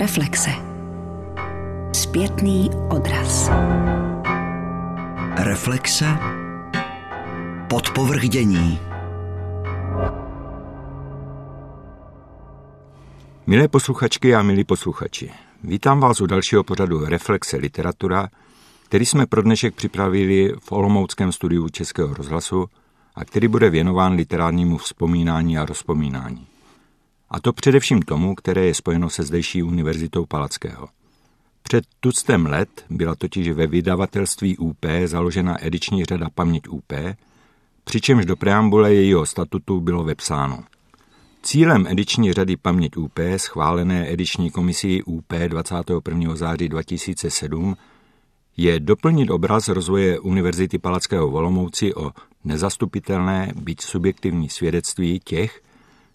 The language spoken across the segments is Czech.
Reflexe. Zpětný odraz. Reflexe. Podpovrchdění. Milé posluchačky a milí posluchači, vítám vás u dalšího pořadu Reflexe literatura, který jsme pro dnešek připravili v Olomouckém studiu Českého rozhlasu a který bude věnován literárnímu vzpomínání a rozpomínání. A to především tomu, které je spojeno se zdejší univerzitou Palackého. Před tuctem let byla totiž ve vydavatelství UP založena ediční řada Paměť UP, přičemž do preambule jejího statutu bylo vepsáno. Cílem ediční řady Paměť UP, schválené ediční komisí UP 21. září 2007, je doplnit obraz rozvoje Univerzity Palackého Volomouci o nezastupitelné, byť subjektivní svědectví těch,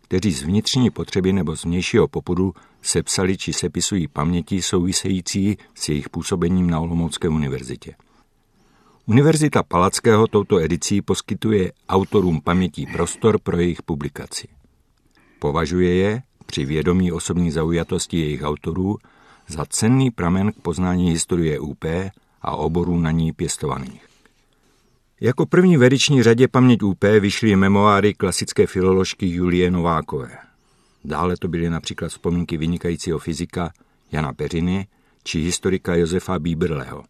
kteří z vnitřní potřeby nebo z vnějšího popudu sepsali či sepisují paměti související s jejich působením na Olomoucké univerzitě. Univerzita Palackého touto edicí poskytuje autorům pamětí prostor pro jejich publikaci. Považuje je, při vědomí osobní zaujatosti jejich autorů, za cenný pramen k poznání historie UP a oborů na ní pěstovaných. Jako první v řadě Paměť UP vyšly memoáry klasické filoložky Julie Novákové. Dále to byly například vzpomínky vynikajícího fyzika Jana Peřiny či historika Josefa Bíbrleho.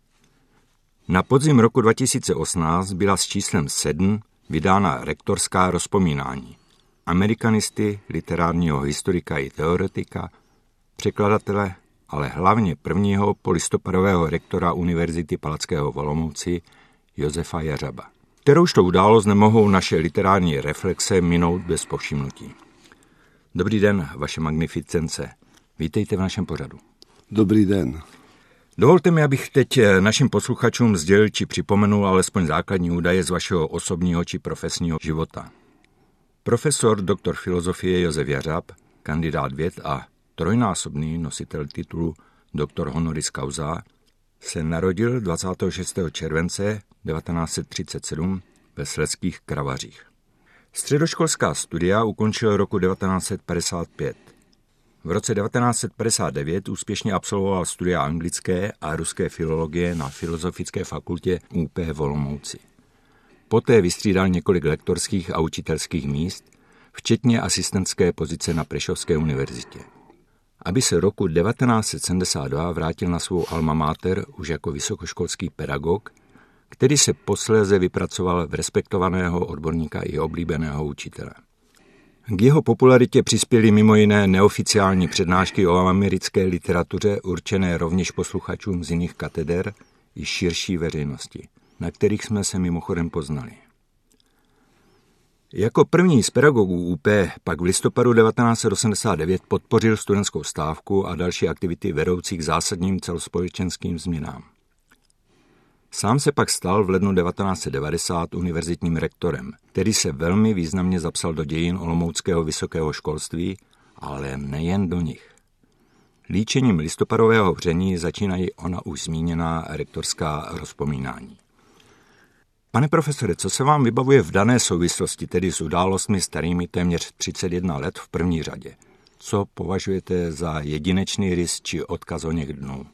Na podzim roku 2018 byla s číslem 7 vydána rektorská rozpomínání. Amerikanisty, literárního historika i teoretika, překladatele, ale hlavně prvního polistopadového rektora Univerzity Palackého Volomouci Josefa Jařaba. Kterouž to událost nemohou naše literární reflexe minout bez povšimnutí. Dobrý den, vaše magnificence. Vítejte v našem pořadu. Dobrý den. Dovolte mi, abych teď eh, našim posluchačům sdělil či připomenul alespoň základní údaje z vašeho osobního či profesního života. Profesor doktor filozofie Josef Jařab, kandidát věd a trojnásobný nositel titulu doktor honoris causa, se narodil 26. července 1937 ve Sledských Kravařích. Středoškolská studia ukončil roku 1955. V roce 1959 úspěšně absolvoval studia anglické a ruské filologie na Filozofické fakultě UP v Olomouci. Poté vystřídal několik lektorských a učitelských míst, včetně asistentské pozice na Prešovské univerzitě. Aby se roku 1972 vrátil na svou alma mater už jako vysokoškolský pedagog, který se posléze vypracoval v respektovaného odborníka i oblíbeného učitele. K jeho popularitě přispěly mimo jiné neoficiální přednášky o americké literatuře určené rovněž posluchačům z jiných kateder i širší veřejnosti, na kterých jsme se mimochodem poznali. Jako první z pedagogů UP pak v listopadu 1989 podpořil studentskou stávku a další aktivity vedoucí k zásadním celospolečenským změnám. Sám se pak stal v lednu 1990 univerzitním rektorem, který se velmi významně zapsal do dějin Olomouckého vysokého školství, ale nejen do nich. Líčením listopadového vření začínají ona už zmíněná rektorská rozpomínání. Pane profesore, co se vám vybavuje v dané souvislosti, tedy s událostmi starými téměř 31 let v první řadě? Co považujete za jedinečný rys či odkaz o něch dnů?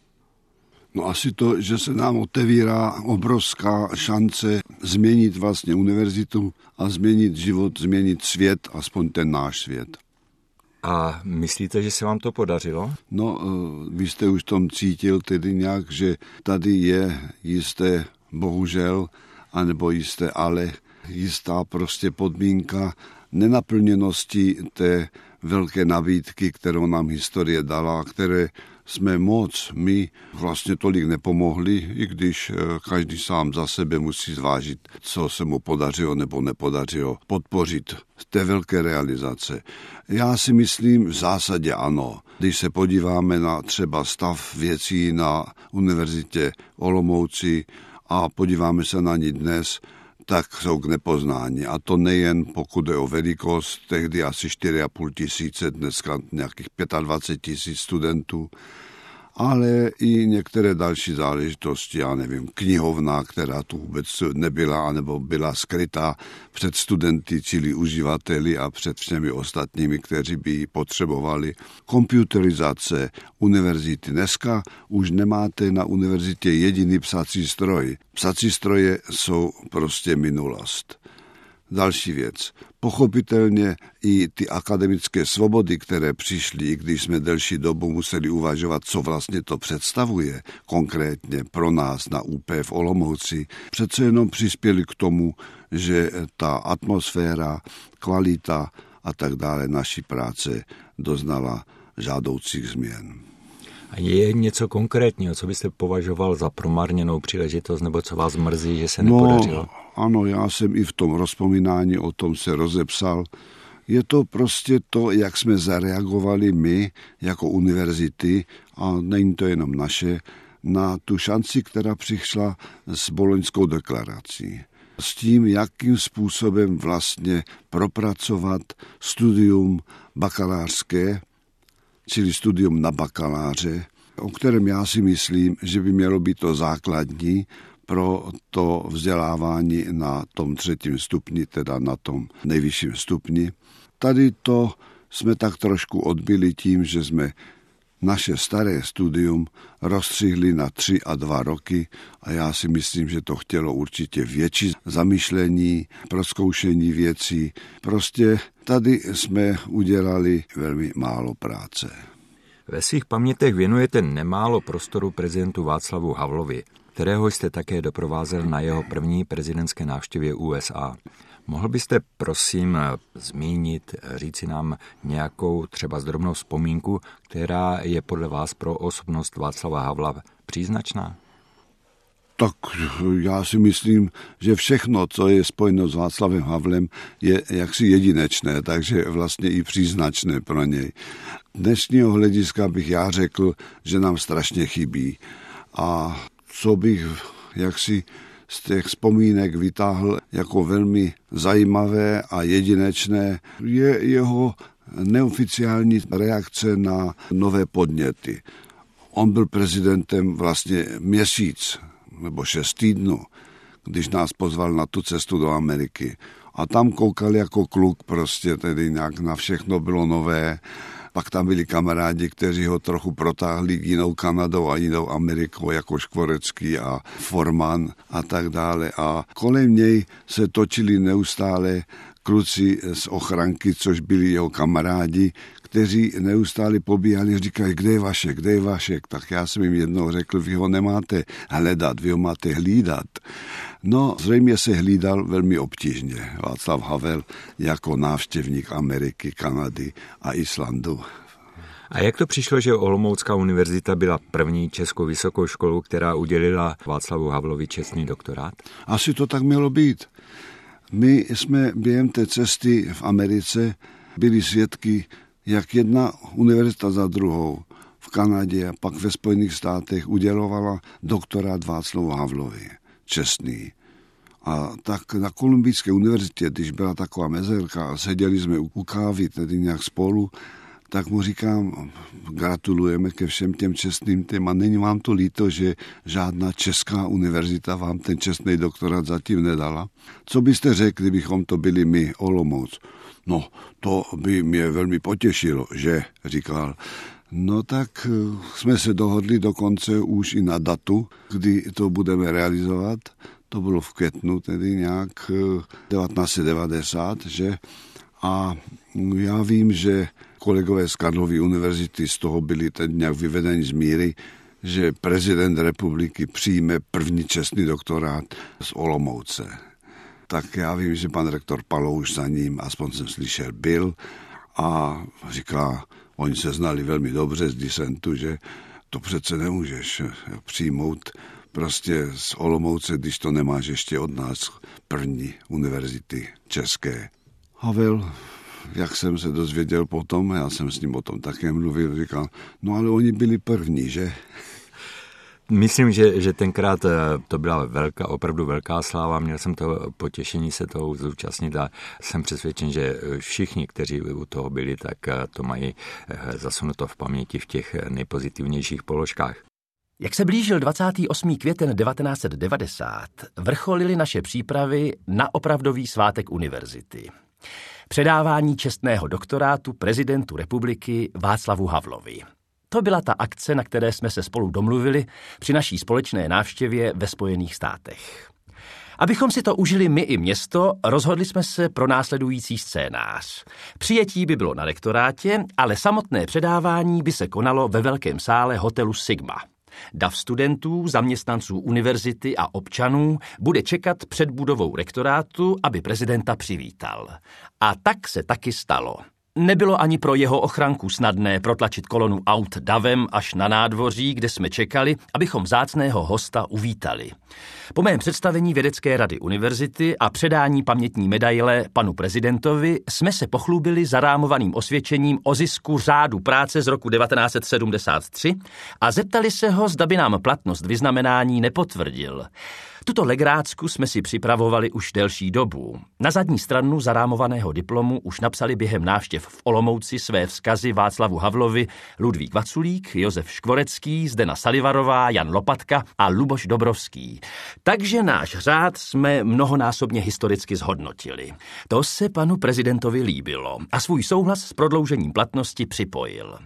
No asi to, že se nám otevírá obrovská šance změnit vlastně univerzitu a změnit život, změnit svět, aspoň ten náš svět. A myslíte, že se vám to podařilo? No, eh, vy jste už tom cítil tedy nějak, že tady je jisté, bohužel, anebo jisté ale, jistá prostě podmínka nenaplněnosti té velké nabídky, kterou nám historie dala, které jsme moc my vlastně tolik nepomohli, i když eh, každý sám za sebe musí zvážit, co se mu podařilo nebo nepodařilo podpořit té velké realizace. Já si myslím v zásadě ano. Když se podíváme na třeba stav věcí na univerzitě Olomouci a podíváme se na ní dnes, tak jsou k nepoznání. A to nejen pokud je o velikost, tehdy asi 4,5 tisíce, dneska nějakých 25 tisíc studentů, ale i některé další záležitosti, já nevím, knihovna, která tu vůbec nebyla, anebo byla skrytá před studenty, čili uživateli a před všemi ostatními, kteří by ji potřebovali. Komputerizace univerzity. Dneska už nemáte na univerzitě jediný psací stroj. Psací stroje jsou prostě minulost. Další věc. Pochopitelně i ty akademické svobody, které přišly, i když jsme delší dobu museli uvažovat, co vlastně to představuje konkrétně pro nás na UP v Olomouci, přece jenom přispěli k tomu, že ta atmosféra, kvalita a tak dále naší práce doznala žádoucích změn. A je něco konkrétního, co byste považoval za promarněnou příležitost, nebo co vás mrzí, že se no, nepodařilo? Ano, já jsem i v tom rozpomínání o tom se rozepsal. Je to prostě to, jak jsme zareagovali my jako univerzity, a není to jenom naše, na tu šanci, která přišla s boloňskou deklarací. S tím, jakým způsobem vlastně propracovat studium bakalářské, čili studium na bakaláře, o kterém já si myslím, že by mělo být to základní pro to vzdělávání na tom třetím stupni, teda na tom nejvyšším stupni. Tady to jsme tak trošku odbili tím, že jsme naše staré studium rozstřihli na tři a dva roky a já si myslím, že to chtělo určitě větší zamýšlení, proskoušení věcí. Prostě tady jsme udělali velmi málo práce. Ve svých pamětech věnujete nemálo prostoru prezidentu Václavu Havlovi, kterého jste také doprovázel na jeho první prezidentské návštěvě USA. Mohl byste prosím zmínit, říci nám nějakou třeba zdrobnou vzpomínku, která je podle vás pro osobnost Václava Havla příznačná? Tak já si myslím, že všechno, co je spojeno s Václavem Havlem, je jaksi jedinečné, takže vlastně i příznačné pro něj. Dnešního hlediska bych já řekl, že nám strašně chybí. A co bych jaksi z těch vzpomínek vytáhl jako velmi zajímavé a jedinečné, je jeho neoficiální reakce na nové podněty. On byl prezidentem vlastně měsíc nebo šest týdnů, když nás pozval na tu cestu do Ameriky. A tam koukal jako kluk prostě, tedy nějak na všechno bylo nové pak tam byli kamarádi, kteří ho trochu protáhli jinou Kanadou a jinou Amerikou, jako Škvorecký a Forman a tak dále. A kolem něj se točili neustále kluci z ochranky, což byli jeho kamarádi, kteří neustále pobíhali, říkají, kde je Vašek, kde je Vašek. Tak já jsem jim jednou řekl, vy ho nemáte hledat, vy ho máte hlídat. No, zřejmě se hlídal velmi obtížně Václav Havel jako návštěvník Ameriky, Kanady a Islandu. A jak to přišlo, že Olomoucká univerzita byla první českou vysokou školou, která udělila Václavu Havlovi čestný doktorát? Asi to tak mělo být. My jsme během té cesty v Americe byli svědky, jak jedna univerzita za druhou v Kanadě a pak ve Spojených státech udělovala doktorát Václavu Havlovi čestný. A tak na Kolumbijské univerzitě, když byla taková mezerka a seděli jsme u kávy, tedy nějak spolu, tak mu říkám, gratulujeme ke všem těm čestným těm a není vám to líto, že žádná česká univerzita vám ten čestný doktorát zatím nedala. Co byste řekli, kdybychom to byli my, Olomouc? No, to by mě velmi potěšilo, že, říkal. No tak eh, jsme se dohodli dokonce už i na datu, kdy to budeme realizovat. To bylo v květnu, tedy nějak 1990, eh, že? A já vím, že kolegové z Karlovy univerzity z toho byli teď nějak vyvedeni z míry, že prezident republiky přijme první čestný doktorát z Olomouce. Tak já vím, že pan rektor Palouš za ním, aspoň jsem slyšel, byl a říká, Oni se znali velmi dobře z disentu, že to přece nemůžeš přijmout prostě z Olomouce, když to nemáš ještě od nás první univerzity české. Havel, jak jsem se dozvěděl potom, já jsem s ním o tom také mluvil, říkal, no ale oni byli první, že? myslím, že, že tenkrát eh, to byla velká, opravdu velká sláva. Měl jsem to potěšení se toho zúčastnit a jsem přesvědčen, že všichni, kteří u toho byli, tak eh, to mají zasunuto v paměti v těch nejpozitivnějších položkách. Jak se blížil 28. květen 1990, vrcholily naše přípravy na opravdový svátek univerzity. Předávání čestného doktorátu prezidentu republiky Václavu Havlovi. To byla ta akce, na které jsme se spolu domluvili při naší společné návštěvě ve Spojených státech. Abychom si to užili my i město, rozhodli jsme se pro následující scénář. Přijetí by bylo na rektorátě, ale samotné předávání by se konalo ve velkém sále hotelu Sigma – Dav studentů, zaměstnanců univerzity a občanů bude čekat před budovou rektorátu, aby prezidenta přivítal. A tak se taky stalo. Nebylo ani pro jeho ochranku snadné protlačit kolonu aut davem až na nádvoří, kde jsme čekali, abychom zácného hosta uvítali. Po mém představení vědecké rady univerzity a předání pamětní medaile panu prezidentovi jsme se pochlubili zarámovaným osvědčením o zisku řádu práce z roku 1973 a zeptali se ho, zda by nám platnost vyznamenání nepotvrdil. Tuto legrácku jsme si připravovali už delší dobu. Na zadní stranu zarámovaného diplomu už napsali během návštěv v Olomouci své vzkazy Václavu Havlovi, Ludvík Vaculík, Josef Škvorecký, Zdena Salivarová, Jan Lopatka a Luboš Dobrovský. Takže náš řád jsme mnohonásobně historicky zhodnotili. To se panu prezidentovi líbilo a svůj souhlas s prodloužením platnosti připojil.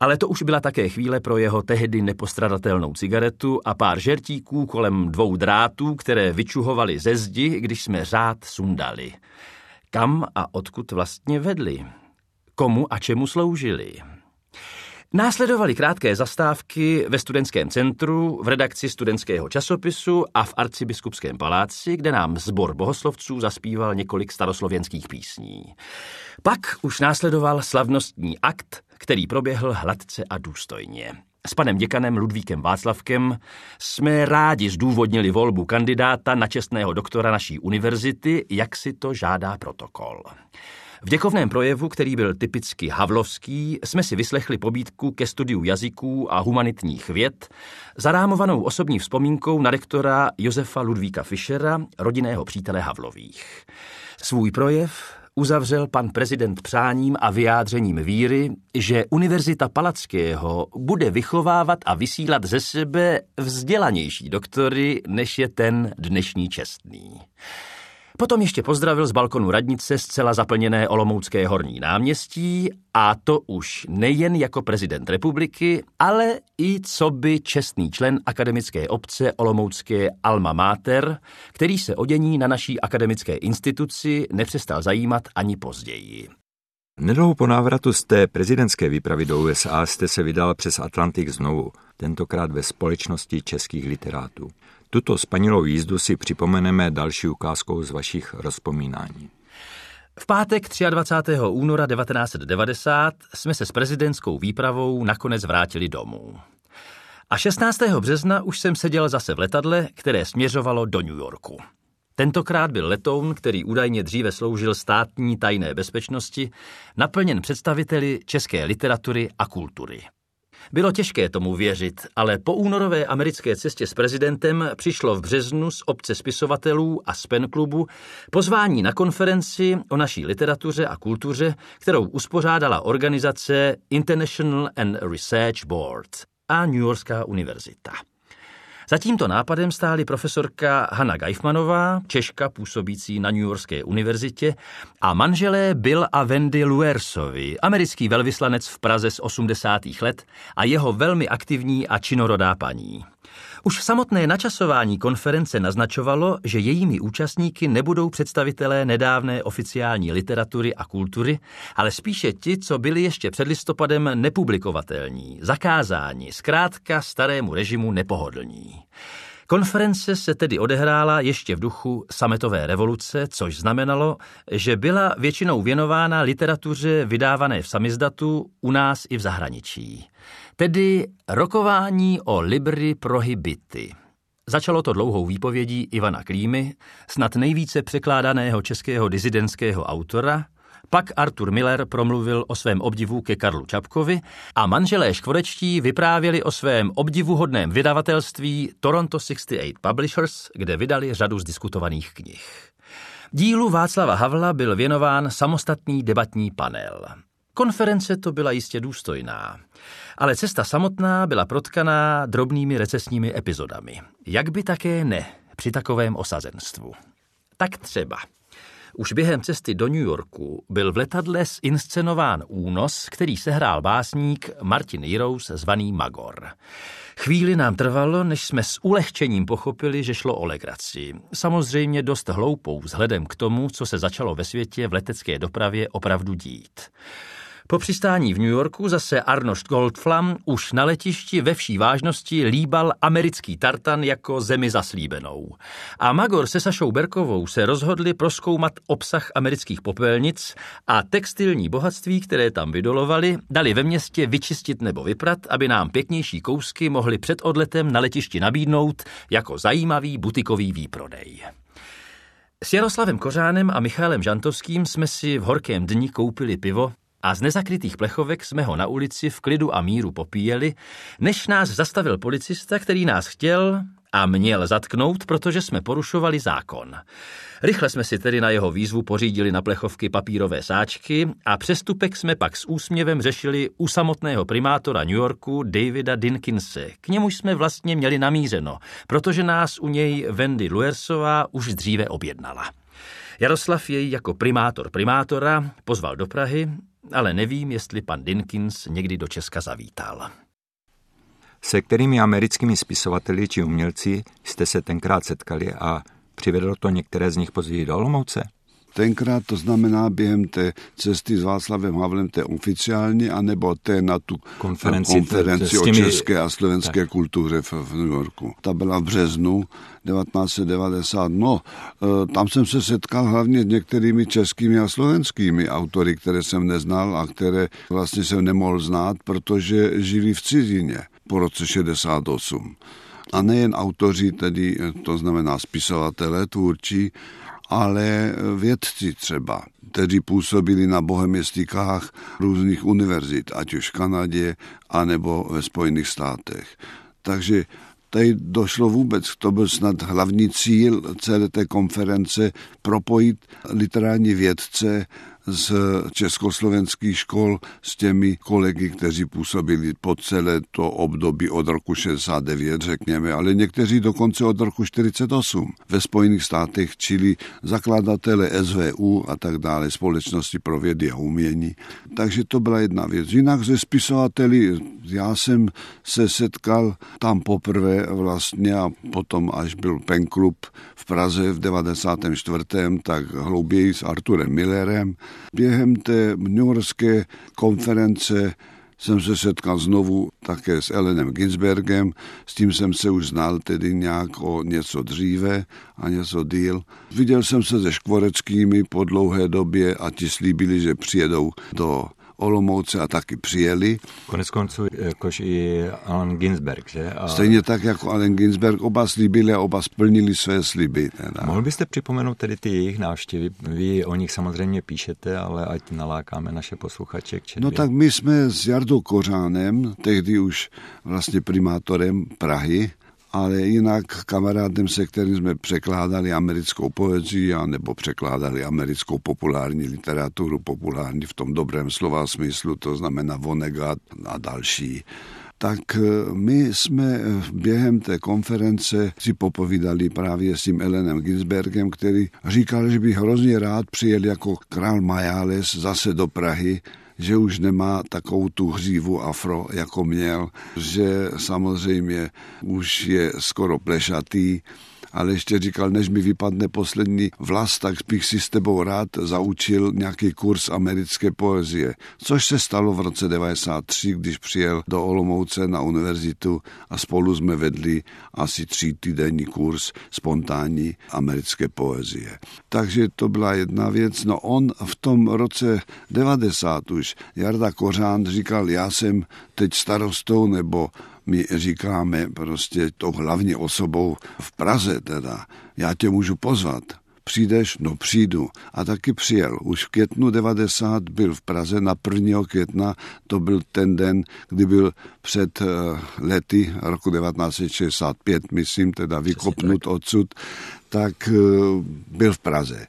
Ale to už byla také chvíle pro jeho tehdy nepostradatelnou cigaretu a pár žertíků kolem dvou drátů, které vyčuhovali ze zdi, když jsme řád sundali. Kam a odkud vlastně vedli? Komu a čemu sloužili? Následovaly krátké zastávky ve studentském centru, v redakci studentského časopisu a v arcibiskupském paláci, kde nám zbor bohoslovců zaspíval několik staroslovenských písní. Pak už následoval slavnostní akt, který proběhl hladce a důstojně. S panem děkanem Ludvíkem Václavkem jsme rádi zdůvodnili volbu kandidáta na čestného doktora naší univerzity, jak si to žádá protokol. V děkovném projevu, který byl typicky havlovský, jsme si vyslechli pobídku ke studiu jazyků a humanitních věd, zarámovanou osobní vzpomínkou na rektora Josefa Ludvíka Fischera, rodinného přítele Havlových. Svůj projev uzavřel pan prezident přáním a vyjádřením víry, že Univerzita Palackého bude vychovávat a vysílat ze sebe vzdělanější doktory, než je ten dnešní čestný. Potom ještě pozdravil z balkonu radnice zcela zaplněné Olomoucké horní náměstí a to už nejen jako prezident republiky, ale i co by čestný člen akademické obce Olomoucké Alma Mater, který se o dění na naší akademické instituci nepřestal zajímat ani později. Nedlouho po návratu z té prezidentské výpravy do USA jste se vydal přes Atlantik znovu, tentokrát ve společnosti českých literátů. Tuto spanilou jízdu si připomeneme další ukázkou z vašich rozpomínání. V pátek 23. února 1990 jsme se s prezidentskou výpravou nakonec vrátili domů. A 16. března už jsem seděl zase v letadle, které směřovalo do New Yorku. Tentokrát byl letoun, který údajně dříve sloužil státní tajné bezpečnosti, naplněn představiteli české literatury a kultury. Bylo těžké tomu věřit, ale po únorové americké cestě s prezidentem přišlo v březnu z obce spisovatelů a Spen klubu pozvání na konferenci o naší literatuře a kultuře, kterou uspořádala organizace International and Research Board a New Yorkská univerzita. Za tímto nápadem stály profesorka Hanna Geifmanová, Češka působící na New Yorkské univerzitě, a manželé Bill a Wendy Luersovi, americký velvyslanec v Praze z 80. let a jeho velmi aktivní a činorodá paní. Už samotné načasování konference naznačovalo, že jejími účastníky nebudou představitelé nedávné oficiální literatury a kultury, ale spíše ti, co byli ještě před listopadem nepublikovatelní, zakázáni, zkrátka starému režimu nepohodlní. Konference se tedy odehrála ještě v duchu sametové revoluce, což znamenalo, že byla většinou věnována literatuře vydávané v samizdatu u nás i v zahraničí. Tedy rokování o libri prohibity. Začalo to dlouhou výpovědí Ivana Klímy, snad nejvíce překládaného českého dizidentského autora, Pak Arthur Miller promluvil o svém obdivu ke Karlu Čapkovi a manželé Škvorečtí vyprávěli o svém obdivuhodném vydavatelství Toronto 68 Publishers, kde vydali řadu z diskutovaných knih. Dílu Václava Havla byl věnován samostatný debatní panel. Konference to byla jistě důstojná, ale cesta samotná byla protkaná drobnými recesními epizodami. Jak by také ne při takovém osazenstvu. Tak třeba. Už během cesty do New Yorku byl v letadle zinscenován únos, který sehrál básník Martin Jirous zvaný Magor. Chvíli nám trvalo, než jsme s ulehčením pochopili, že šlo o legraci. Samozřejmě dost hloupou vzhledem k tomu, co se začalo ve světě v letecké dopravě opravdu dít. Po přistání v New Yorku zase Arnold Goldflam už na letišti ve vší vážnosti líbal americký tartan jako zemi zaslíbenou. A Magor se Sašou Berkovou se rozhodli proskoumat obsah amerických popelnic a textilní bohatství, které tam vydolovali, dali ve městě vyčistit nebo vyprat, aby nám pěknější kousky mohli před odletem na letišti nabídnout jako zajímavý butikový výprodej. S Jaroslavem Kořánem a Michálem Žantovským jsme si v horkém dni koupili pivo a z nezakrytých plechovek jsme ho na ulici v klidu a míru popíjeli, než nás zastavil policista, který nás chtěl a měl zatknout, protože jsme porušovali zákon. Rychle jsme si tedy na jeho výzvu pořídili na plechovky papírové sáčky a přestupek jsme pak s úsměvem řešili u samotného primátora New Yorku Davida Dinkinse. K němu jsme vlastně měli namířeno, protože nás u něj Wendy Luersová už dříve objednala. Jaroslav jej jako primátor primátora pozval do Prahy ale nevím, jestli pan Dinkins někdy do Česka zavítal. Se kterými americkými spisovateli či umělci jste se tenkrát setkali a přivedlo to některé z nich později do Olomouce? Tenkrát to znamená během té cesty s Václavem Havlem, té oficiální, anebo té na tu konferenci, konferenci o české a slovenské tak. kultuře v, v New Yorku. Ta byla v březnu 1990. No, e, tam jsem se setkal hlavně s některými českými a slovenskými autory, které jsem neznal a které vlastně jsem nemohl znát, protože žili v cizině po roce 68. A nejen autoři, tedy to znamená spisovatelé, tvůrčí, ale vědci třeba, kteří působili na bohemistikách různých univerzit, ať už v Kanadě, anebo ve Spojených státech. Takže tady došlo vůbec, to byl snad hlavní cíl celé té konference, propojit literární vědce z československých škol s těmi kolegy, kteří působili po celé to období od roku 69, řekněme, ale někteří dokonce od roku 48 ve Spojených státech, čili zakladatele SVU a tak dále, společnosti pro vědy a umění. Takže to byla jedna věc. Jinak ze spisovateli, já jsem se setkal tam poprvé vlastně a potom, až byl Pen Club v Praze v 94. tak hlouběji s Arturem Millerem, Během té Yorkské konference jsem se setkal znovu také s Elenem Ginsbergem, s tím jsem se už znal tedy nějak o něco dříve a něco díl. Viděl jsem se se Škvoreckými po dlouhé době a ti slíbili, že přijedou do Olomouce a taky přijeli. Konec konců jakož i Alan Ginsberg, že? A... Stejně tak jako Alan Ginsberg, oba slíbili a oba splnili své sliby. Teda. Mohl byste připomenout tedy ty jejich návštěvy? Vy o nich samozřejmě píšete, ale ať nalákáme naše posluchače k četbě. No tak my jsme s Jardou Kořánem, tehdy už vlastně primátorem Prahy, ale jinak kamarádem, se kterým jsme překládali americkou poezii a nebo překládali americkou populární literaturu, populární v tom dobrém slova smyslu, to znamená Vonnegut a další tak eh, my jsme eh, během té konference si popovídali právě s tím Elenem Ginsbergem, který říkal, že by hrozně rád přijel jako král Majales zase do Prahy že už nemá takovou tu hřívu afro, jako měl, že samozřejmě už je skoro plešatý, ale ještě říkal, než mi vypadne poslední vlas, tak bych si s tebou rád zaučil nějaký kurz americké poezie. Což se stalo v roce 93, když přijel do Olomouce na univerzitu a spolu jsme vedli asi tří týdenní kurz spontánní americké poezie. Takže to byla jedna věc. No on v tom roce 90 už, Jarda Kořán říkal, já jsem teď starostou nebo my říkáme prostě tou hlavní osobou v Praze teda, já tě můžu pozvat. přijdeš? No přijdu. A taky přijel. Už v květnu 90 byl v Praze, na 1. května, to byl ten den, kdy byl před eh, lety roku 1965, myslím, teda vykopnut odsud, tak eh, byl v Praze.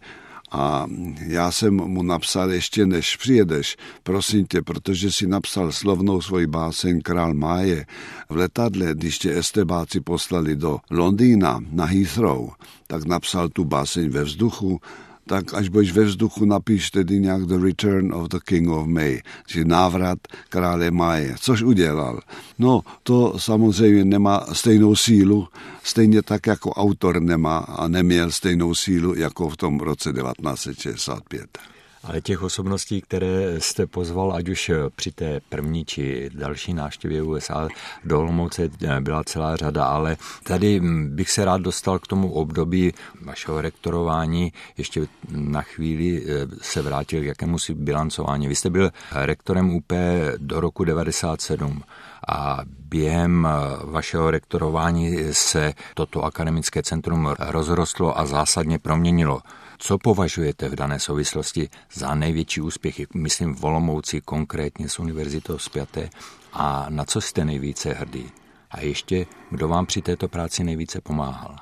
A já jsem mu napsal ještě než přijedeš, prosím tě, protože si napsal slovnou svoji báseň Král Máje v letadle, když tě estebáci poslali do Londýna na Heathrow, tak napsal tu báseň ve vzduchu tak až budeš ve vzduchu, napíš tedy nějak The Return of the King of May, či návrat krále Maje, což udělal. No, to samozřejmě nemá stejnou sílu, stejně tak jako autor nemá a neměl stejnou sílu jako v tom roce 1965. Ale těch osobností, které jste pozval, ať už při té první či další návštěvě USA do Olomouce, byla celá řada, ale tady bych se rád dostal k tomu období vašeho rektorování. Ještě na chvíli eh, se vrátil k jakému si bilancování. Vy jste byl rektorem UP do roku 97 a během vašeho rektorování se toto akademické centrum rozrostlo a zásadně proměnilo. Co považujete v dané souvislosti za největší úspěchy, myslím v Olomouci konkrétně s Univerzitou zpěté a na co jste nejvíce hrdý? A ještě, kdo vám při této práci nejvíce pomáhal?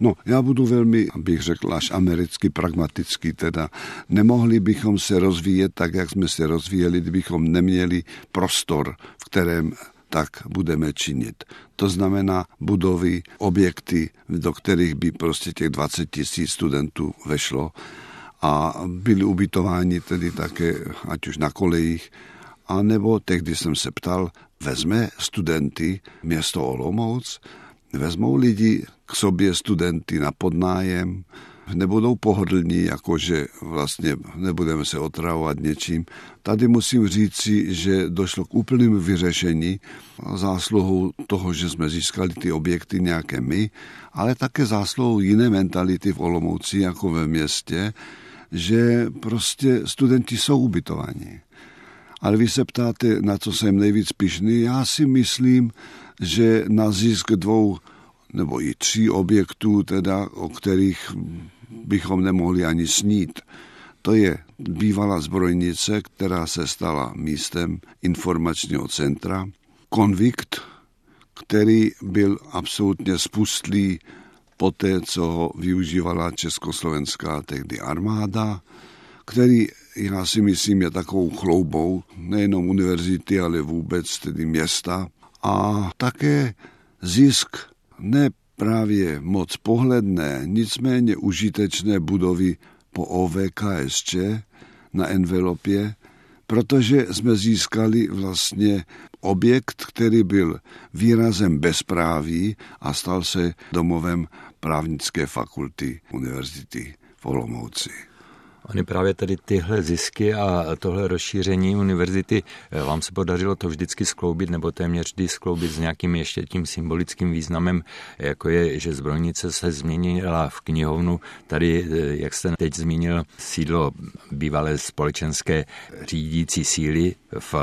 No, já budu velmi, bych řekl, až americky pragmatický, teda nemohli bychom se rozvíjet tak, jak jsme se rozvíjeli, kdybychom neměli prostor, v kterém tak budeme činit. To znamená budovy, objekty, do kterých by prostě těch 20 tisíc studentů vešlo a byli ubytováni tedy také, ať už na kolejích, a nebo tehdy jsem se ptal, vezme studenty město Olomouc, vezmou lidi k sobě studenty na podnájem, nebudou pohodlní, jakože vlastně nebudeme se otravovat něčím. Tady musím říci, že došlo k úplnému vyřešení zásluhou toho, že jsme získali ty objekty nějaké my, ale také zásluhou jiné mentality v Olomouci jako ve městě, že prostě studenti jsou ubytovaní. Ale vy se ptáte, na co jsem nejvíc pišný. Já si myslím, že na zisk dvou nebo i tří objektů, teda, o kterých bychom nemohli ani snít. To je bývalá zbrojnice, která se stala místem informačního centra, konvikt, který byl absolutně spustlý po té, co ho využívala československá tehdy armáda, který, já si myslím, je takovou chloubou nejenom univerzity, ale vůbec tedy města. A také zisk ne právě moc pohledné, nicméně užitečné budovy po OVKSČ na envelopě, protože jsme získali vlastně objekt, který byl výrazem bezpráví a stal se domovem právnické fakulty Univerzity v Olomouci. Oni právě tady tyhle zisky a tohle rozšíření univerzity, eh, vám se podařilo to vždycky skloubit, nebo téměř vždy skloubit s nějakým ještě tím symbolickým významem, jako je, že zbrojnice se změnila v knihovnu. Tady, eh, jak jste teď zmínil, sídlo bývalé společenské řídící síly v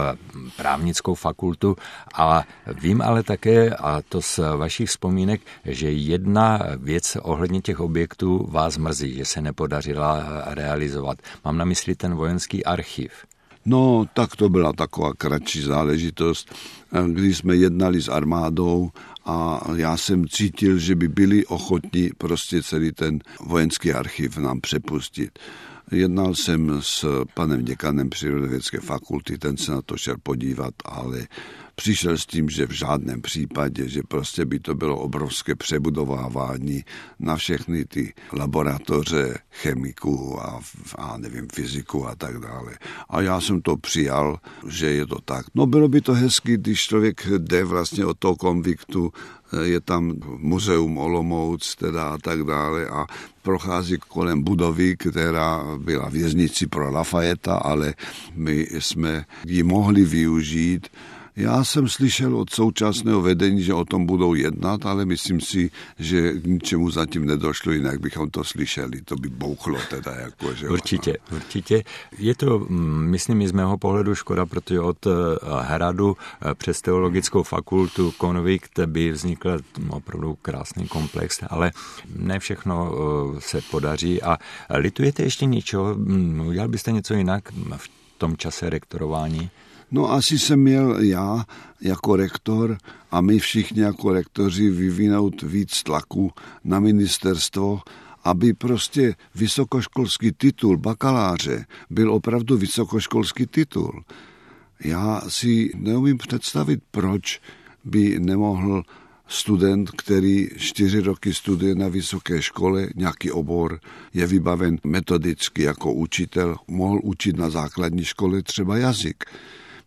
právnickou fakultu. A vím ale také, a to z vašich vzpomínek, že jedna věc ohledně těch objektů vás mrzí, že se nepodařila realizovat. Mám na mysli ten vojenský archiv. No, tak to byla taková kratší záležitost, když jsme jednali s armádou a já jsem cítil, že by byli ochotní prostě celý ten vojenský archiv nám přepustit. Jednal jsem s panem děkanem Přírodovědské fakulty, ten se na to šel podívat, ale přišel s tím, že v žádném případě, že prostě by to bylo obrovské přebudovávání na všechny ty laboratoře chemiků a, a nevím, fyziku a tak dále. A já jsem to přijal, že je to tak. No bylo by to hezky, když člověk jde vlastně od toho konviktu je tam muzeum Olomouc teda a tak dále a prochází kolem budovy, která byla věznici pro Lafayeta, ale my jsme ji mohli využít Já jsem slyšel od současného vedení, že o tom budou jednat, ale myslím si, že k ničemu zatím nedošlo, jinak bychom to slyšeli. To by bouchlo teda. Jako, že určitě, ono. určitě. Je to, mm, myslím, z mého pohledu škoda, protože od eh, Hradu eh, přes teologickou fakultu Konvik by vznikl opravdu krásný komplex, ale ne všechno eh, se podaří. A litujete ještě něčeho? Mm, udělal byste něco jinak v tom čase rektorování? No asi jsem měl já jako rektor a my všichni jako rektoři vyvinout víc tlaku na ministerstvo, aby prostě vysokoškolský titul bakaláře byl opravdu vysokoškolský titul. Já si neumím představit, proč by nemohl student, který čtyři roky studuje na vysoké škole, nějaký obor, je vybaven metodicky jako učitel, mohl učit na základní škole třeba jazyk.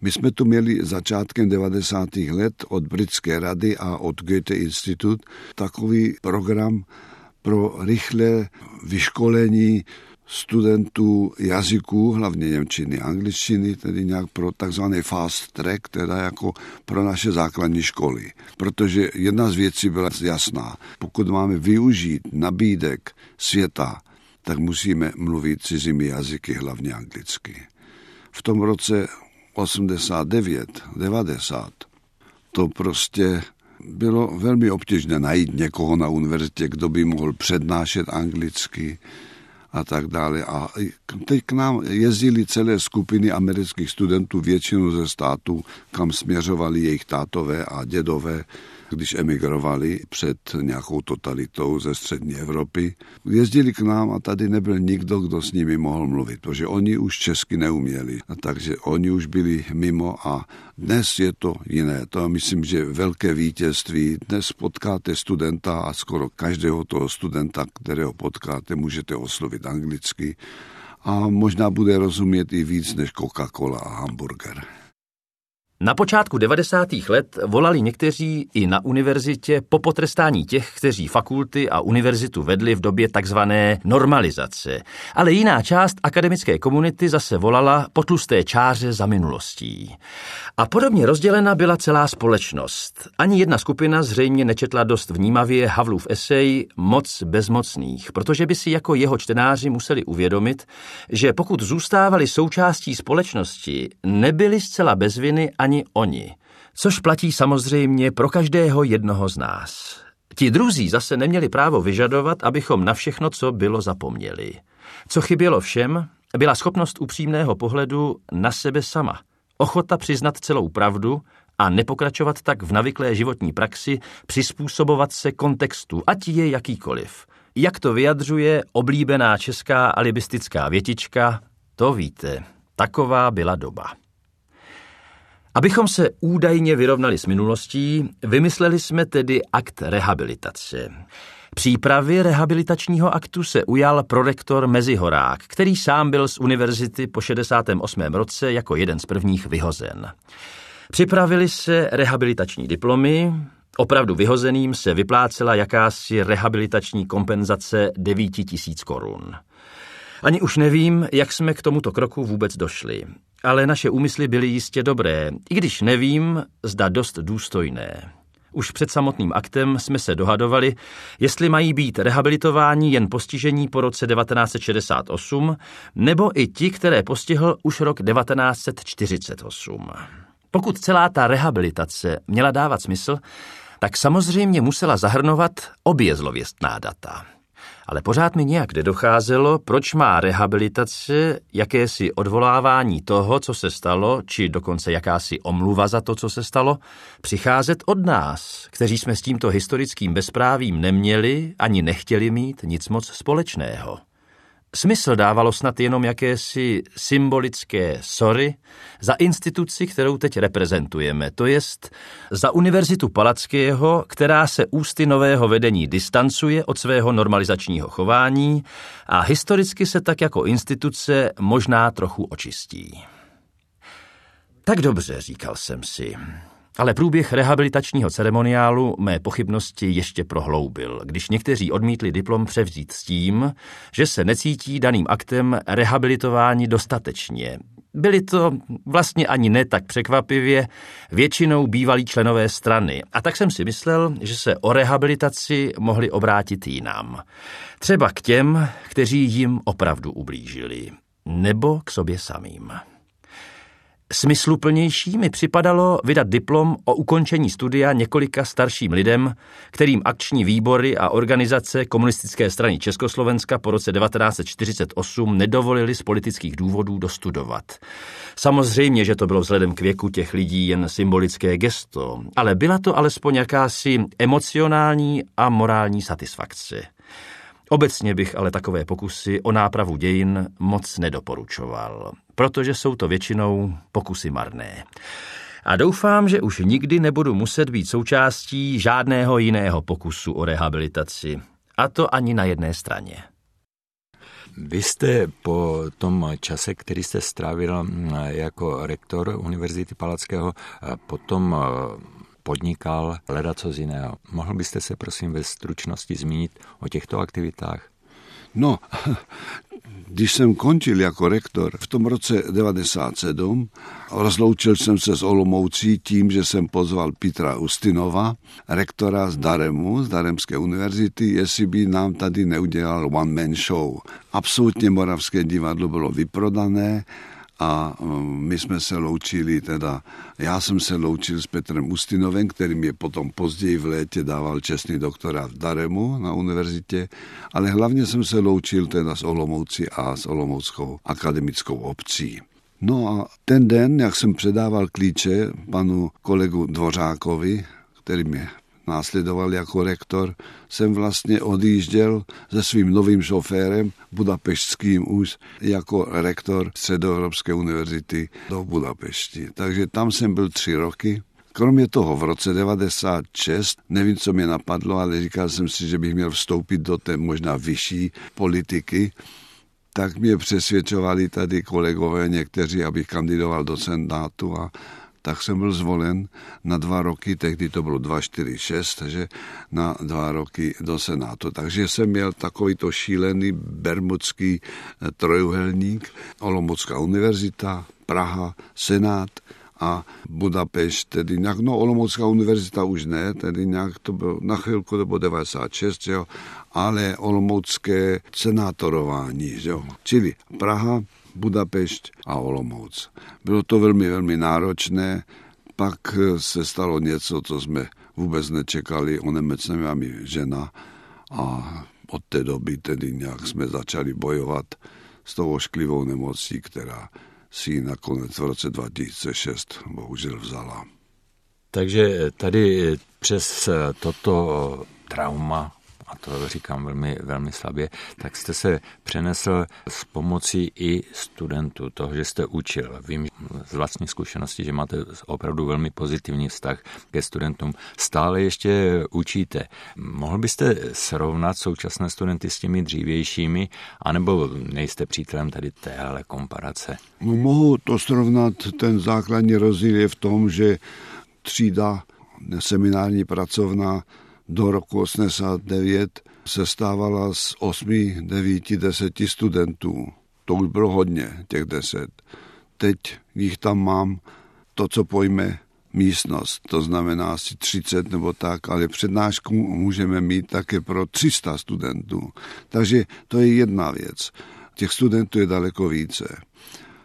My jsme tu měli začátkem 90. let od Britské rady a od Goethe Institut takový program pro rychlé vyškolení studentů jazyků, hlavně Němčiny, angličtiny, tedy nějak pro takzvaný fast track, teda jako pro naše základní školy. Protože jedna z věcí byla jasná. Pokud máme využít nabídek světa, tak musíme mluvit cizími jazyky, hlavně anglicky. V tom roce 89, 90, to prostě bylo velmi obtížné najít někoho na univerzitě, kdo by mohl přednášet anglicky a tak dále. A teď k nám jezdili celé skupiny amerických studentů, většinou ze států, kam směřovali jejich tátové a dědové když emigrovali před nějakou totalitou ze střední Evropy. Jezdili k nám a tady nebyl nikdo, kdo s nimi mohl mluvit, protože oni už česky neuměli. A takže oni už byli mimo a dnes je to jiné. To myslím, že velké vítězství. Dnes potkáte studenta a skoro každého toho studenta, kterého potkáte, můžete oslovit anglicky a možná bude rozumět i víc než Coca-Cola a hamburger. Na počátku 90. let volali někteří i na univerzitě po potrestání těch, kteří fakulty a univerzitu vedli v době takzvané normalizace. Ale jiná část akademické komunity zase volala po tlusté čáře za minulostí. A podobně rozdělena byla celá společnost. Ani jedna skupina zřejmě nečetla dost vnímavě Havlův esej Moc bezmocných, protože by si jako jeho čtenáři museli uvědomit, že pokud zůstávali součástí společnosti, nebyli zcela bez viny ani ani oni, což platí samozřejmě pro každého jednoho z nás. Ti druzí zase neměli právo vyžadovat, abychom na všechno, co bylo, zapomněli. Co chybělo všem, byla schopnost upřímného pohledu na sebe sama, ochota přiznat celou pravdu a nepokračovat tak v navyklé životní praxi, přizpůsobovat se kontextu, ať je jakýkoliv. Jak to vyjadřuje oblíbená česká alibistická větička, to víte, taková byla doba. Abychom se údajně vyrovnali s minulostí, vymysleli jsme tedy akt rehabilitace. Přípravy rehabilitačního aktu se ujal prorektor Mezihorák, který sám byl z univerzity po 68. roce jako jeden z prvních vyhozen. Připravili se rehabilitační diplomy, opravdu vyhozeným se vyplácela jakási rehabilitační kompenzace 9 tisíc korun. Ani už nevím, jak jsme k tomuto kroku vůbec došli ale naše úmysly byly jistě dobré, i když nevím, zda dost důstojné. Už před samotným aktem jsme se dohadovali, jestli mají být rehabilitováni jen postižení po roce 1968, nebo i ti, které postihl už rok 1948. Pokud celá ta rehabilitace měla dávat smysl, tak samozřejmě musela zahrnovat obě zlověstná data ale pořád mi nějak nedocházelo, proč má rehabilitace jakési odvolávání toho, co se stalo, či dokonce jakási omluva za to, co se stalo, přicházet od nás, kteří jsme s tímto historickým bezprávím neměli ani nechtěli mít nic moc společného. Smysl dávalo snad jenom jakési symbolické sory za instituci, kterou teď reprezentujeme, to jest za Univerzitu Palackého, která se ústy nového vedení distancuje od svého normalizačního chování a historicky se tak jako instituce možná trochu očistí. Tak dobře, říkal jsem si. Ale průběh rehabilitačního ceremoniálu mé pochybnosti ještě prohloubil, když někteří odmítli diplom převzít s tím, že se necítí daným aktem rehabilitováni dostatečně, Byli to vlastně ani ne tak překvapivě většinou bývalí členové strany. A tak jsem si myslel, že se o rehabilitaci mohli obrátit jinam. Třeba k těm, kteří jim opravdu ublížili. Nebo k sobě samým. Smysluplnější mi připadalo vydat diplom o ukončení studia několika starším lidem, kterým akční výbory a organizace komunistické strany Československa po roce 1948 nedovolili z politických důvodů dostudovat. Samozřejmě, že to bylo vzhledem k věku těch lidí jen symbolické gesto, ale byla to alespoň jakási emocionální a morální satisfakce. Obecně bych ale takové pokusy o nápravu dějin moc nedoporučoval, protože jsou to většinou pokusy marné. A doufám, že už nikdy nebudu muset být součástí žádného jiného pokusu o rehabilitaci. A to ani na jedné straně. Vy jste po tom čase, který jste strávil jako rektor Univerzity Palackého, potom podnikal hledat co z jiného. Mohl byste se prosím ve stručnosti zmínit o těchto aktivitách? No, když jsem končil jako rektor v tom roce 97, rozloučil jsem se s Olomoucí tím, že jsem pozval Petra Ustinova, rektora z Daremu, z Daremské univerzity, jestli by nám tady neudělal one-man show. Absolutně moravské divadlo bylo vyprodané, a um, my jsme se loučili, teda já jsem se loučil s Petrem Ustinovem, který mě potom později v létě dával čestný doktorát v Daremu na univerzitě, ale hlavně jsem se loučil teda s Olomoucí a s Olomouckou akademickou obcí. No a ten den, jak jsem předával klíče panu kolegu Dvořákovi, který mě následoval jako rektor, jsem vlastně odjížděl se svým novým šoférem, budapeštským už, jako rektor Středoevropské univerzity do Budapešti. Takže tam jsem byl tři roky. Kromě toho v roce 96, nevím, co mě napadlo, ale říkal jsem si, že bych měl vstoupit do té možná vyšší politiky, tak mě přesvědčovali tady kolegové někteří, abych kandidoval do Senátu a tak jsem byl zvolen na dva roky, tehdy to bylo 246, takže na dva roky do Senátu. Takže jsem měl takovýto šílený bermudský eh, trojuhelník, Olomoucká univerzita, Praha, Senát, a Budapešť, tedy nějak, no Olomoucká univerzita už ne, tedy nějak to bylo, na chvilku to bylo 96, jo, ale Olomoucké senátorování, jo. Čili Praha, Budapešť a Olomouc. Bylo to velmi, velmi náročné, pak se stalo něco, co jsme vůbec nečekali, onemocněla mi žena a od té doby tedy nějak jsme začali bojovat s tou ošklivou nemocí, která si nakonec v roce 2006 bohužel vzala. Takže tady přes toto trauma a to říkám velmi, velmi slabě, tak jste se přenesl s pomocí i studentů, toho, že jste učil. Vím z vlastní zkušenosti, že máte opravdu velmi pozitivní vztah ke studentům. Stále ještě učíte. Mohl byste srovnat současné studenty s těmi dřívějšími, anebo nejste přítelem tady téhle komparace? No, mohu to srovnat, ten základní rozdíl je v tom, že třída seminární pracovna do roku 89 se stávala z 8, 9, 10 studentů. To už bylo hodně, těch 10. Teď jich tam mám to, co pojme místnost, to znamená asi 30 nebo tak, ale přednášku můžeme mít také pro 300 studentů. Takže to je jedna věc. Těch studentů je daleko více.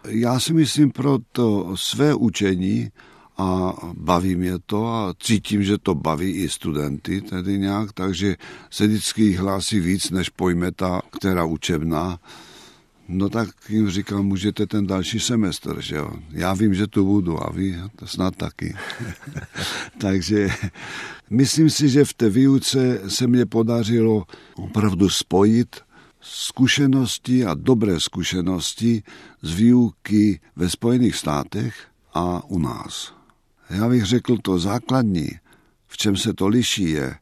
Já si myslím pro to své učení, a baví mě to a cítím, že to baví i studenty tedy nějak, takže se vždycky hlásí víc, než pojme ta, která učebná. No tak jim říkám, můžete ten další semestr, že jo. Já vím, že tu budu a vy snad taky. takže myslím si, že v té výuce se mě podařilo opravdu spojit zkušenosti a dobré zkušenosti z výuky ve Spojených státech a u nás. Já bych řekl to základní, v čem se to liší, je,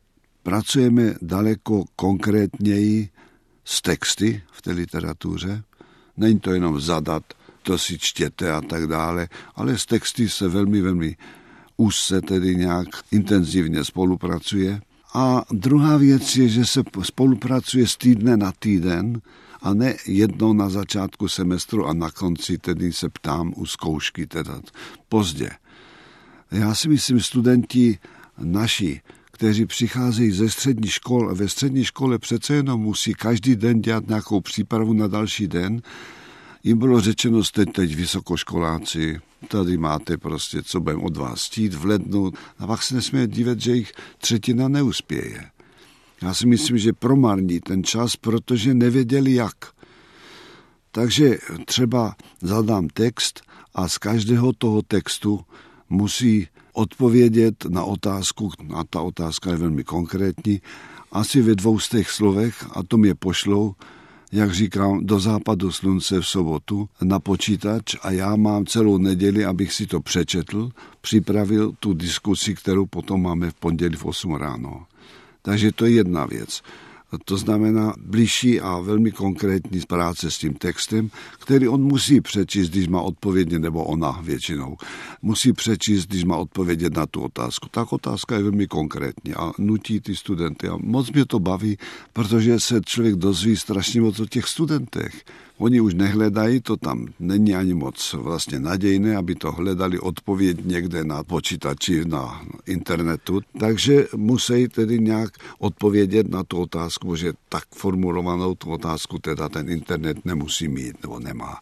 pracujeme daleko konkrétněji s texty v té literatuře. Není to jenom zadat, to si čtěte a tak dále, ale s texty se velmi, velmi úzce tedy nějak intenzivně spolupracuje. A druhá věc je, že se spolupracuje z týdne na týden a ne jednou na začátku semestru a na konci tedy se ptám u zkoušky, teda pozdě. Já si myslím, studenti naši, kteří přicházejí ze střední škol, ve střední škole přece jenom musí každý den dělat nějakou přípravu na další den, jim bylo řečeno, jste teď vysokoškoláci, tady máte prostě, co budeme od vás chtít v lednu. A pak se nesmí dívat, že jich třetina neuspěje. Já si myslím, že promarní ten čas, protože nevěděli jak. Takže třeba zadám text a z každého toho textu musí odpovědět na otázku, a ta otázka je velmi konkrétní, asi ve dvou z těch slovech a to mě pošlou, jak říkám, do západu slunce v sobotu na počítač a já mám celou neděli, abych si to přečetl, připravil tu diskusi, kterou potom máme v pondělí v 8 ráno. Takže to je jedna věc. To znamená blížší a velmi konkrétní práce s tím textem, který on musí přečíst, když má odpovědět, nebo ona většinou, musí přečíst, když má odpovědět na tu otázku. Tak otázka je velmi konkrétní a nutí ty studenty. A moc mě to baví, protože se člověk dozví strašně moc o těch studentech. Oni už nehledají, to tam není ani moc vlastně nadějné, aby to hledali odpověď někde na počítači, na internetu. Takže musí tedy nějak odpovědět na tu otázku, že tak formulovanou tu otázku teda ten internet nemusí mít nebo nemá.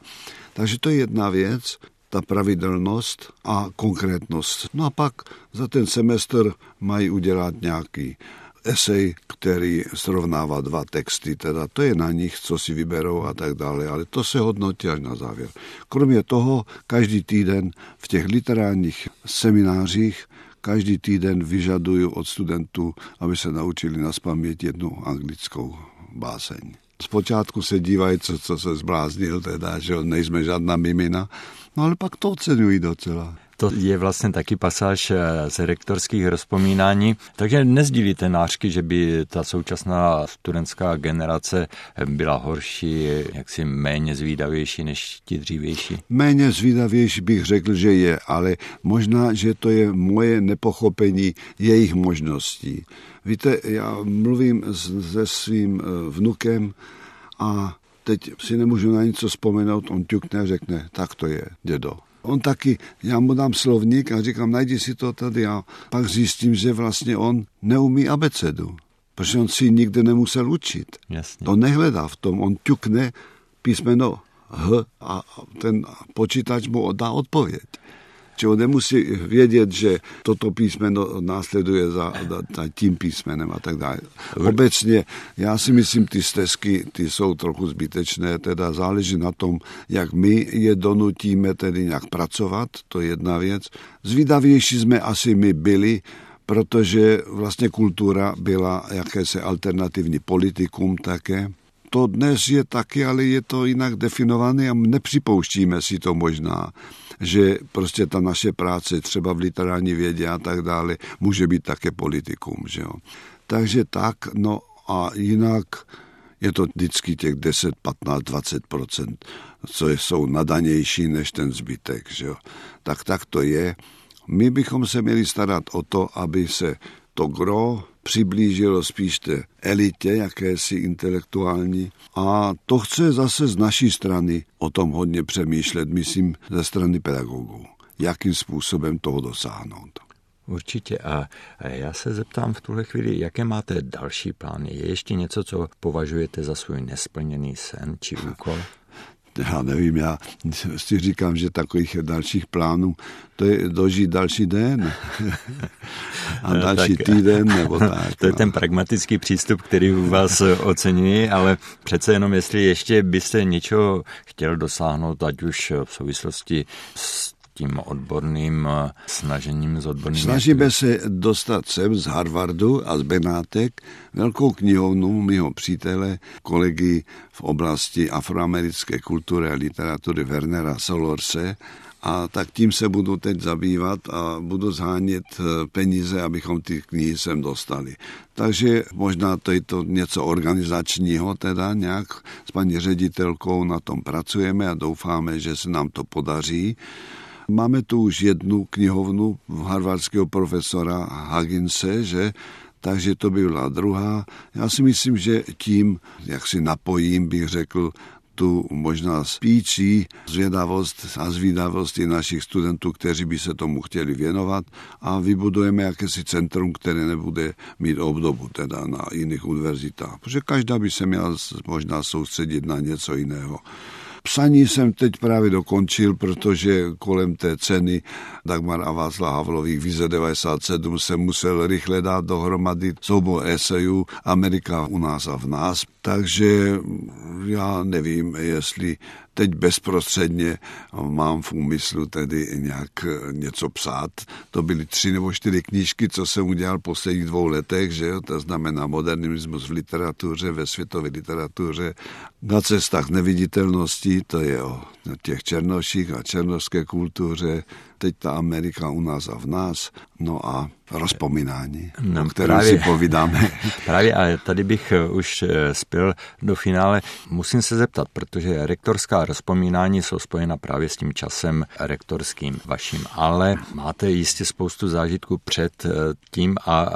Takže to je jedna věc, ta pravidelnost a konkrétnost. No a pak za ten semestr mají udělat nějaký esej, který srovnává dva texty, teda to je na nich, co si vyberou a tak dále, ale to se hodnotí až na závěr. Kromě toho, každý týden v těch literárních seminářích každý týden vyžaduju od studentů, aby se naučili na jednu anglickou báseň. Zpočátku se dívají, co, co se zbláznil, teda, že nejsme žádná mimina, no ale pak to oceňují docela. To je vlastně taky pasáž eh, z rektorských rozpomínání. Takže nezdílíte nářky, že by ta současná studentská generace byla horší, jaksi méně zvídavější než ti dřívější? Méně zvídavější bych řekl, že je, ale možná, že to je moje nepochopení jejich možností. Víte, já mluvím se svým eh, vnukem a teď si nemůžu na něco vzpomenout, on ťukne a řekne, tak to je, dědo. On taky, já mu dám slovník a říkám, najdi si to tady a pak zjistím, že vlastně on neumí abecedu, protože on si nikdy nemusel učit. Jasně. To nehledá v tom, on ťukne písmeno H a ten počítač mu dá odpověď. On nemusí vědět, že toto písmeno následuje za, za tím písmenem a tak dále. Obecně, já si myslím, ty stezky, ty jsou trochu zbytečné, teda záleží na tom, jak my je donutíme tedy nějak pracovat, to je jedna věc. Zvídavější jsme asi my byli, protože vlastně kultura byla jakési alternativní politikum také. To dnes je taky, ale je to jinak definované a nepřipouštíme si to možná že prostě ta naše práce třeba v literární vědě a tak dále může být také politikum. Že jo. Takže tak, no a jinak je to vždycky těch 10, 15, 20% co jsou nadanější než ten zbytek. Že jo. Tak tak to je. My bychom se měli starat o to, aby se to gro přiblížilo spíš té elitě, jakési intelektuální. A to chce zase z naší strany o tom hodně přemýšlet, myslím, ze strany pedagogů. Jakým způsobem toho dosáhnout. Určitě. A já se zeptám v tuhle chvíli, jaké máte další plány? Je ještě něco, co považujete za svůj nesplněný sen či úkol? Já nevím, já si říkám, že takových dalších plánů, to je dožít další den a další tak, týden nebo tak. To je no. ten pragmatický přístup, který u vás oceňuji, ale přece jenom, jestli ještě byste něčeho chtěl dosáhnout, ať už v souvislosti s tím odborným eh, snažením z odborným... Snažíme se dostat sem z Harvardu a z Benátek velkou knihovnu mého přítele, kolegy v oblasti afroamerické kultury a literatury Wernera Solorse a tak tím se budu teď zabývat a budu zhánět eh, peníze, abychom ty knihy sem dostali. Takže možná to je to něco organizačního, teda nějak s paní ředitelkou na tom pracujeme a doufáme, že se nám to podaří. Máme tu už jednu knihovnu harvardského profesora Haginse, že takže to by byla druhá. Já si myslím, že tím, jak si napojím, bych řekl, tu možná spíčí zvědavost a zvídavost i našich studentů, kteří by se tomu chtěli věnovat a vybudujeme jakési centrum, které nebude mít obdobu teda na jiných univerzitách, protože každá by se měla možná soustředit na něco jiného. Psaní jsem teď právě dokončil, protože kolem té ceny Dagmar a Václav Havlových Vize 97 se musel rychle dát dohromady soubor esejů Amerika u nás a v nás. Takže já nevím, jestli teď bezprostředně mám v úmyslu tedy nějak něco psát. To byly tři nebo čtyři knížky, co jsem udělal v posledních dvou letech, že jo? to znamená modernismus v literatuře, ve světové literatuře, na cestách neviditelnosti, to je o těch černoších a černošské kultuře, teď ta Amerika u nás a v nás, no a rozpomínání, no, o kterém právě, si povídáme. Právě, ale tady bych eh, už eh, spil do finále. Musím se zeptat, protože rektorská rozpomínání jsou spojena právě s tím časem rektorským vaším, ale máte jistě spoustu zážitků před eh, tím a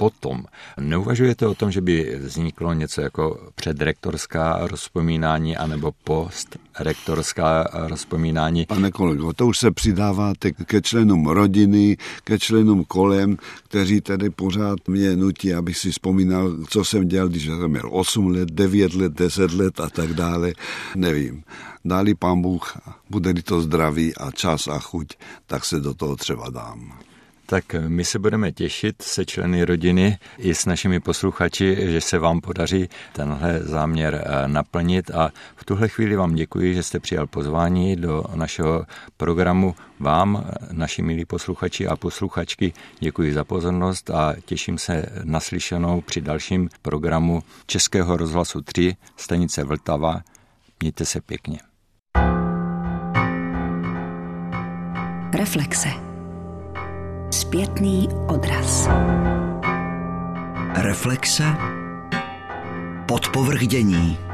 potom. Neuvažujete o tom, že by vzniklo něco jako předrektorská rozpomínání anebo postrektorská rozpomínání? Pane kolego, to už se přidáváte ke členům rodiny, ke členům kolem, kteří tedy pořád mě nutí, abych si vzpomínal, co jsem dělal, když jsem měl 8 let, 9 let, 10 let a tak dále. Nevím. Dali pán Bůh, bude-li to zdraví a čas a chuť, tak se do toho třeba dám. Tak my se budeme těšit se členy rodiny i s našimi posluchači, že se vám podaří tenhle záměr eh, naplnit a v tuhle chvíli vám děkuji, že jste přijal pozvání do našeho programu. Vám, eh, naši milí posluchači a posluchačky, děkuji za pozornost a těším se naslyšenou při dalším programu Českého rozhlasu 3, stanice Vltava. Mějte se pěkně. Reflexe. Zpětný odraz. Reflexe. Podpovrchdění.